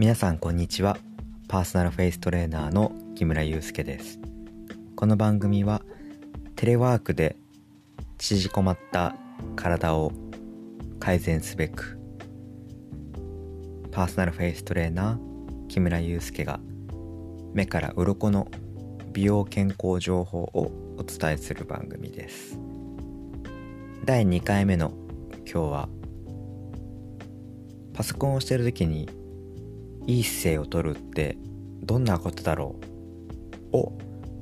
皆さんこんにちは。パーソナルフェイストレーナーの木村祐介です。この番組はテレワークで縮こまった体を改善すべくパーソナルフェイストレーナー木村祐介が目から鱗の美容健康情報をお伝えする番組です。第2回目の今日はパソコンをしてる時にいい姿勢をとるってどんなことだろう？を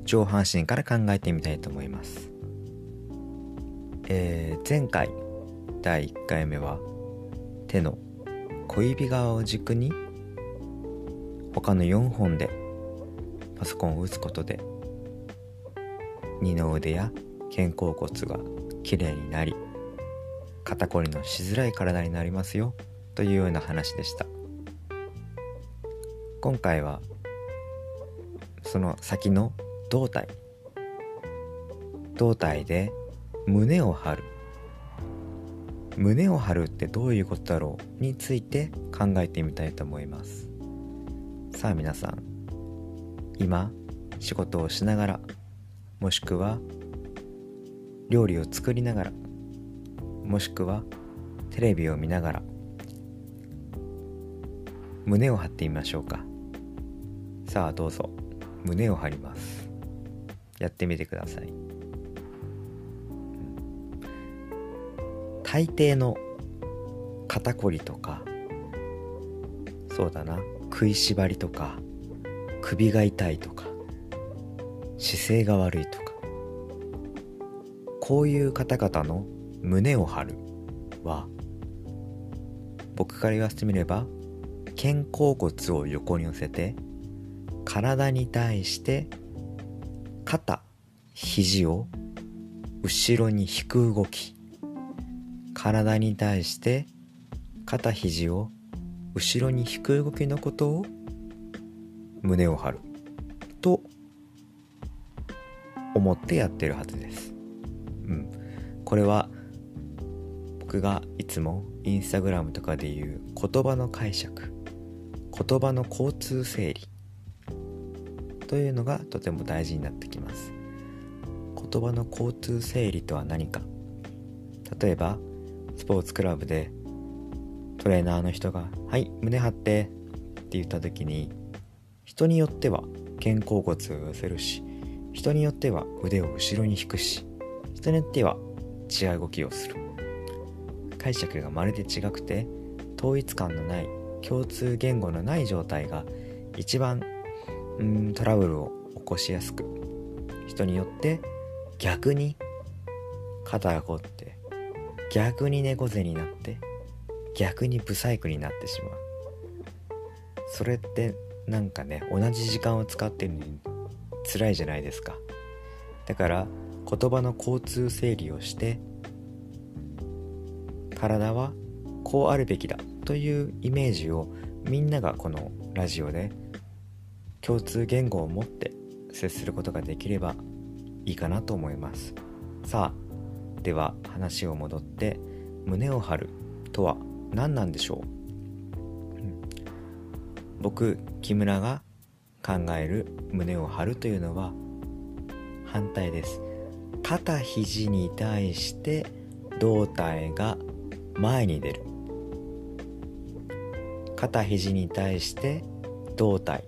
上半身から考えてみたいと思います、えー、前回第1回目は手の小指側を軸に他の4本でパソコンを打つことで二の腕や肩甲骨がきれいになり肩こりのしづらい体になりますよというような話でした。今回はその先の胴体。胴体で胸を張る。胸を張るってどういうことだろうについて考えてみたいと思います。さあ皆さん今仕事をしながらもしくは料理を作りながらもしくはテレビを見ながら胸を張ってみましょうか。さあどうぞ。胸を張ります。やってみてください。大抵の肩こりとかそうだな食いしばりとか首が痛いとか姿勢が悪いとかこういう方々の胸を張るは僕から言わせてみれば肩甲骨を横に寄せて体に対して肩肘を後ろに引く動き体に対して肩肘を後ろに引く動きのことを胸を張ると思ってやってるはずです。うん。これは僕がいつもインスタグラムとかで言う言葉の解釈言葉の交通整理というのがとても大事になってきます。言葉の交通整理とは何か。例えばスポーツクラブでトレーナーの人が「はい胸張って」って言った時に人によっては肩甲骨を寄せるし人によっては腕を後ろに引くし人によっては違う動きをする。解釈がまるで違くて統一感のない共通言語のない状態が一番うんトラブルを起こしやすく人によって逆に肩が凝って逆に猫背になって逆にブサイクになってしまう。それってなんかね同じ時間を使ってるのに辛いじゃないですか。だから言葉の交通整理をして体はこうあるべきだというイメージをみんながこのラジオで共通言語を持って接することができればいいかなと思います。さあでは話を戻って胸を張るとは何なんでしょう、うん、僕木村が考える胸を張るというのは反対です。肩肘に対して胴体が前に出る。肩肘に対して胴体。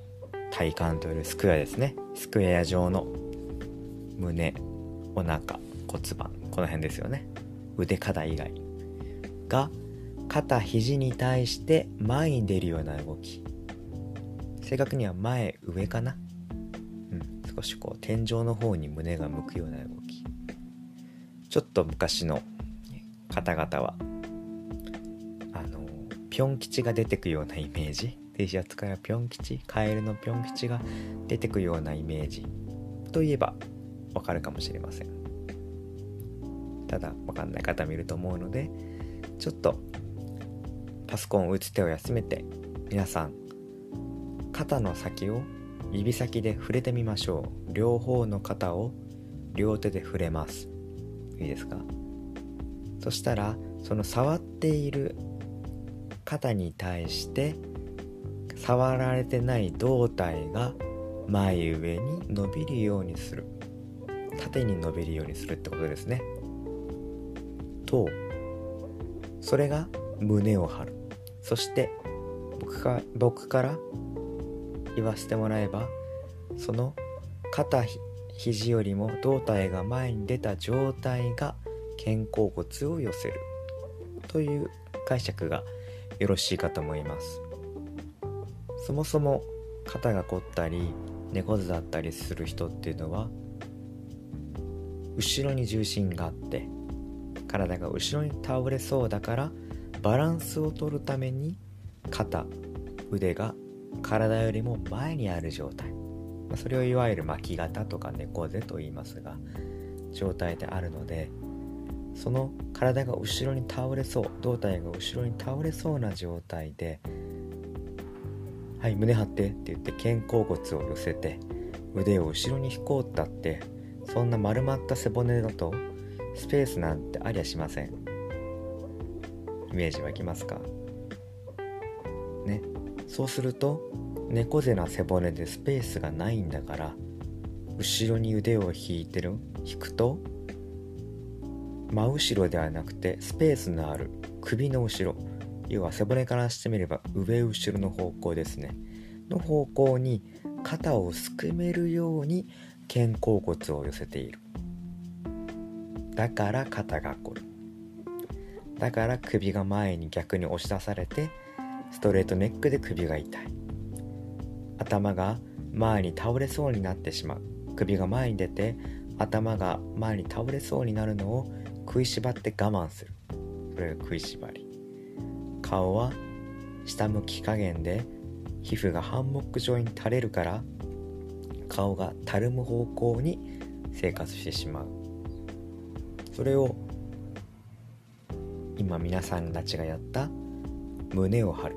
体幹というスクエアですね。スクエア状の胸お腹骨盤この辺ですよね。腕肩以外が肩肘に対して前に出るような動き。正確には前上かな。うん少しこう天井の方に胸が向くような動き。ちょっと昔の方々はあのぴょん吉が出てくようなイメージ。T シャツからぴょん吉カエルのぴょん吉が出てくようなイメージ。といえばわかるかもしれません。ただわかんない方もいると思うのでちょっとパソコンを打つ手を休めて皆さん肩の先を指先で触れてみましょう。両方の肩を両手で触れます。いいですか？そしたらその触っている肩に対して触られてない胴体が前上に伸びるようにする。縦に伸びるようにするってことですね。とそれが胸を張る。そして僕か僕から言わせてもらえばその肩肘よりも胴体が前に出た状態が肩甲骨を寄せる。という解釈がよろしいかと思います。そもそも肩が凝ったり猫背だったりする人っていうのは後ろに重心があって体が後ろに倒れそうだからバランスを取るために肩腕が体よりも前にある状態。それをいわゆる巻き肩とか猫背と言いますが状態であるのでその体が後ろに倒れそう胴体が後ろに倒れそうな状態で「はい胸張って」って言って肩甲骨を寄せて腕を後ろに引こうったってそんな丸まった背骨だとスペースなんてありゃしません。イメージ湧きますか？ね。そうすると猫背な背骨でスペースがないんだから後ろに腕を引いてる引くと真後ろではなくてスペースのある首の後ろ要は背骨からしてみれば上後ろの方向ですね。の方向に肩をすくめるように肩甲骨を寄せている。だから肩が凝る。だから首が前に逆に押し出されてストレートネックで首が痛い。頭が前に倒れそうになってしまう。首が前に出て頭が前に倒れそうになるのを食いしばって我慢する。それが食いしばり。顔は下向き加減で皮膚がハンモック状に垂れるから顔がたるむ方向に生活してしまう。それを今皆さんたちがやった胸を張る。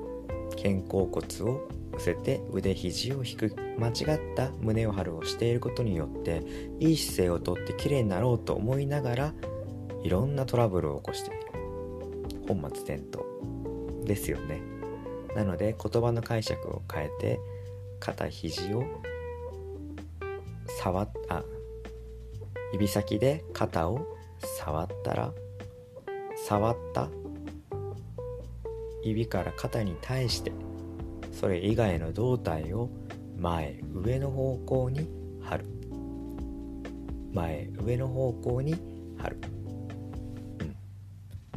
肩甲骨を寄せて腕肘を引く。間違った胸を張るをしていることによっていい姿勢をとって綺麗になろうと思いながらいろんなトラブルを起こしている。本末転倒。ですよね。なので言葉の解釈を変えて肩肘を触っあ指先で肩を触ったら触った指から肩に対してそれ以外の胴体を前上の方向に貼る。前上の方向に貼る、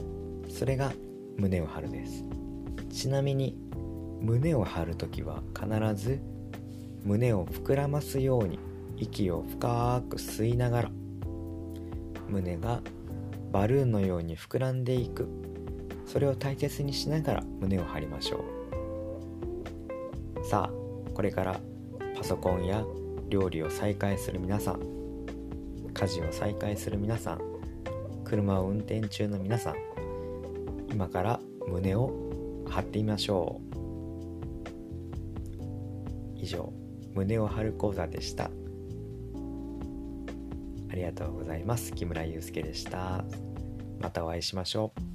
うん、それが胸を張るです。ちなみに胸を張る時は必ず胸を膨らますように息を深く吸いながら胸がバルーンのように膨らんでいく。それを大切にしながら胸を張りましょう。さあこれからパソコンや料理を再開する皆さん家事を再開する皆さん車を運転中の皆さん今から胸を張ってみましょう。以上胸を張る講座でした。ありがとうございます。木村祐介でした。またお会いしましょう。